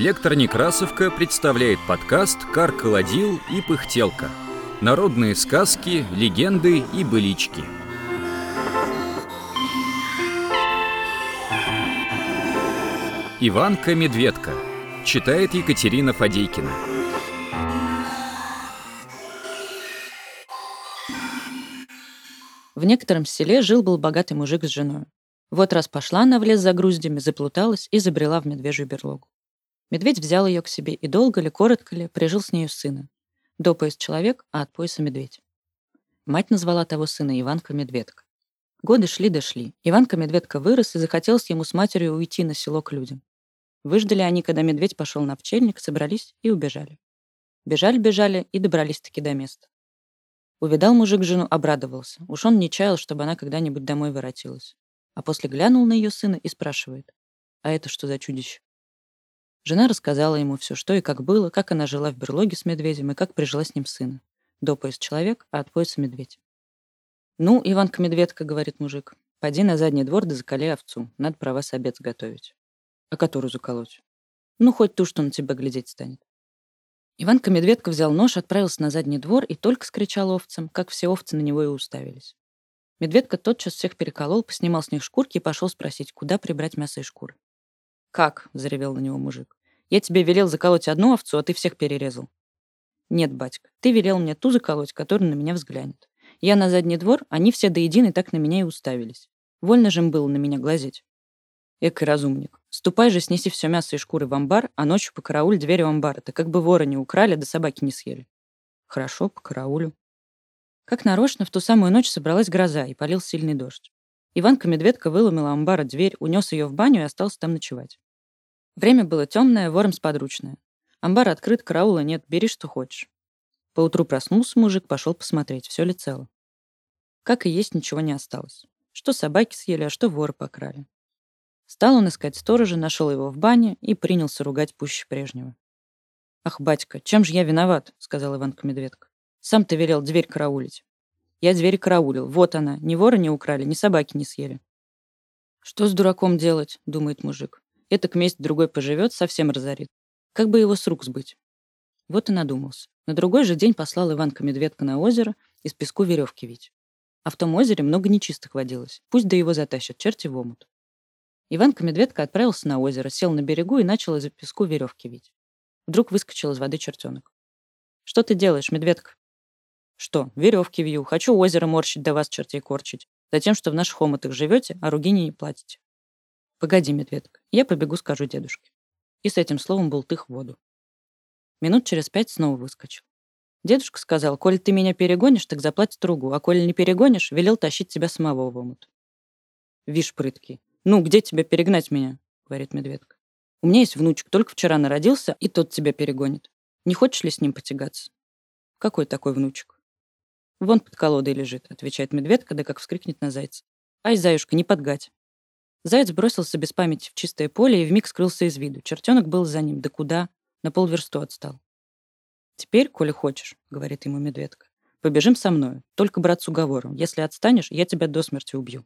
Электронекрасовка представляет подкаст «Кар-колодил и пыхтелка». Народные сказки, легенды и былички. Иванка-медведка. Читает Екатерина Фадейкина. В некотором селе жил-был богатый мужик с женой. Вот раз пошла она в лес за груздями, заплуталась и забрела в медвежью берлогу. Медведь взял ее к себе и долго ли, коротко ли, прижил с нею сына. До пояс человек, а от пояса медведь. Мать назвала того сына Иванка-медведка. Годы шли-дошли. Иванка-медведка вырос и захотелось ему с матерью уйти на село к людям. Выждали они, когда медведь пошел на пчельник, собрались и убежали. Бежали-бежали и добрались-таки до места. Увидал мужик жену, обрадовался. Уж он не чаял, чтобы она когда-нибудь домой воротилась. А после глянул на ее сына и спрашивает. «А это что за чудище?» Жена рассказала ему все, что и как было, как она жила в берлоге с медведем и как прижила с ним сына. До пояс человек, а от пояса медведь. «Ну, Иванка-медведка, — говорит мужик, — поди на задний двор да закали овцу. Надо про вас обед сготовить». «А которую заколоть?» «Ну, хоть ту, что на тебя глядеть станет». Иванка-медведка взял нож, отправился на задний двор и только скричал овцам, как все овцы на него и уставились. Медведка тотчас всех переколол, поснимал с них шкурки и пошел спросить, куда прибрать мясо и шкуры. «Как?» — заревел на него мужик. «Я тебе велел заколоть одну овцу, а ты всех перерезал». «Нет, батька, ты велел мне ту заколоть, которая на меня взглянет. Я на задний двор, они все до единой так на меня и уставились. Вольно же им было на меня глазеть». Экой разумник. Ступай же, снеси все мясо и шкуры в амбар, а ночью по карауль дверь у амбара, так как бы вора не украли, да собаки не съели. Хорошо, по караулю. Как нарочно, в ту самую ночь собралась гроза и полил сильный дождь. Иванка-медведка выломила амбара дверь, унес ее в баню и остался там ночевать. Время было темное, вором сподручное. Амбар открыт, караула нет, бери, что хочешь. Поутру проснулся мужик, пошел посмотреть, все ли цело. Как и есть, ничего не осталось. Что собаки съели, а что воры покрали. Стал он искать сторожа, нашел его в бане и принялся ругать пуще прежнего. «Ах, батька, чем же я виноват?» — сказал Иванка-медведка. «Сам ты велел дверь караулить». Я дверь караулил. Вот она. Ни вора не украли, ни собаки не съели. Что с дураком делать, думает мужик. Это к месть другой поживет, совсем разорит. Как бы его с рук сбыть? Вот и надумался. На другой же день послал Иванка-медведка на озеро из песку веревки вить. А в том озере много нечистых водилось. Пусть да его затащат, черти в омут. Иванка-медведка отправился на озеро, сел на берегу и начал из песку веревки вить. Вдруг выскочил из воды чертенок. «Что ты делаешь, медведка?» Что, веревки вью, хочу озеро морщить да вас чертей корчить. Затем, что в наших омутах живете, а ругини не платите. Погоди, медведка, я побегу, скажу дедушке. И с этим словом был тых в воду. Минут через пять снова выскочил. Дедушка сказал, коль ты меня перегонишь, так заплати тругу, а коли не перегонишь, велел тащить тебя самого в омут. Вишь, прыткий. Ну, где тебя перегнать меня? Говорит медведка. У меня есть внучек, только вчера народился, и тот тебя перегонит. Не хочешь ли с ним потягаться? Какой такой внучек? «Вон под колодой лежит», — отвечает медведка, да как вскрикнет на зайца. «Ай, заюшка, не подгать». Заяц бросился без памяти в чистое поле и вмиг скрылся из виду. Чертенок был за ним. Да куда? На полверсту отстал. «Теперь, коли хочешь», — говорит ему медведка, — «побежим со мною. Только, брат, с уговором. Если отстанешь, я тебя до смерти убью».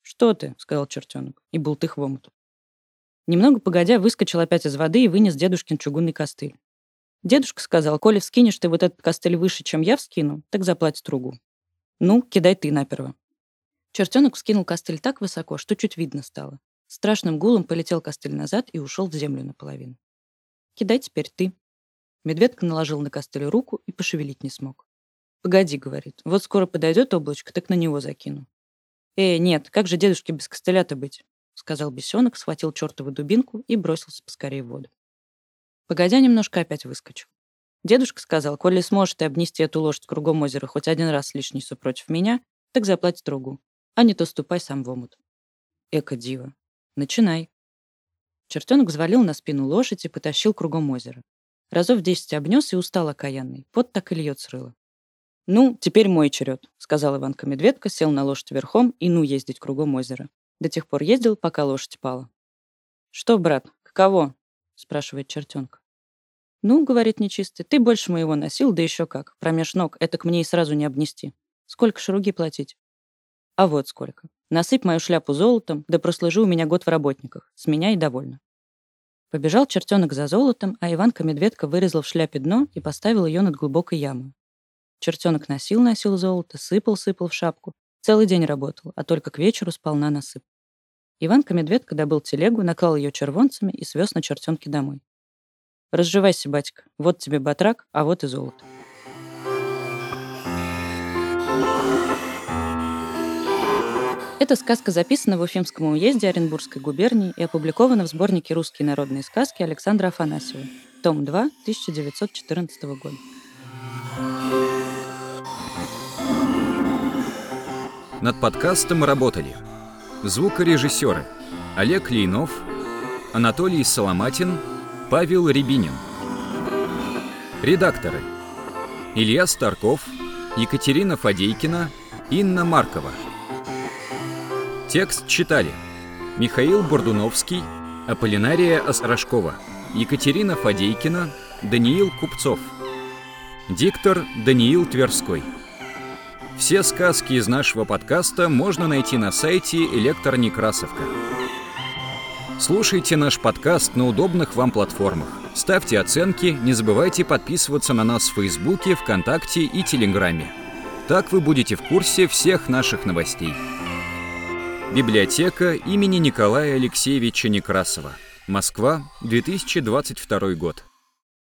«Что ты?» — сказал чертенок, и был тых в. Немного погодя, выскочил опять из воды и вынес дедушкин чугунный костыль. Дедушка сказал, коли вскинешь ты вот этот костыль выше, чем я вскину, так заплать стругу. Ну, кидай ты наперво. Чертенок вскинул костыль так высоко, что чуть видно стало. Страшным гулом полетел костыль назад и ушел в землю наполовину. «Кидай теперь ты». Медведка наложил на костыль руку и пошевелить не смог. «Погоди», — говорит, — «вот скоро подойдет облачко, так на него закину». «Э, нет, как же дедушке без костыля-то быть?» — сказал бесенок, схватил чертову дубинку и бросился поскорее в воду. Погодя немножко, опять выскочил. Дедушка сказал, коли сможешь ты обнести эту лошадь кругом озера хоть один раз лишний супротив меня, так заплать строгу, а не то ступай сам в омут. Эко диво. Начинай. Чертенок взвалил на спину лошадь и потащил кругом озера. Разов десять обнес и устал окаянный. Пот так и льет с рыла. «Ну, теперь мой черед», — сказал Иванка-медведка, сел на лошадь верхом и ну ездить кругом озера. До тех пор ездил, пока лошадь пала. «Что, брат, каково?» спрашивает чертенка. «Ну, — говорит нечистый, — ты больше моего носил, да еще как. Промеж ног, это к мне и сразу не обнести. Сколько шаруги платить?» «А вот сколько. Насыпь мою шляпу золотом, да прослужи у меня год в работниках. С меня и довольно». Побежал чертенок за золотом, а Иванка-медведка вырезал в шляпе дно и поставил ее над глубокой ямой. Чертенок носил-носил золото, сыпал-сыпал в шапку. Целый день работал, а только к вечеру сполна насып. Иванка-медведка добыл телегу, наклал ее червонцами и свез на чертенке домой. «Разживайся, батька, вот тебе батрак, а вот и золото». Эта сказка записана в Уфимском уезде Оренбургской губернии и опубликована в сборнике «Русские народные сказки» Александра Афанасьева, том 2, 1914 года. Над подкастом работали звукорежиссеры Олег Лейнов, Анатолий Соломатин, Павел Рябинин. Редакторы Илья Старков, Екатерина Фадейкина, Инна Маркова. Текст читали Михаил Бордуновский, Аполлинария Острожкова, Екатерина Фадейкина, Даниил Купцов. Диктор Даниил Тверской. Все сказки из нашего подкаста можно найти на сайте Электор Некрасовка. Слушайте наш подкаст на удобных вам платформах. Ставьте оценки, не забывайте подписываться на нас в Фейсбуке, ВКонтакте и Телеграме. Так вы будете в курсе всех наших новостей. Библиотека имени Николая Алексеевича Некрасова. Москва, 2022 год.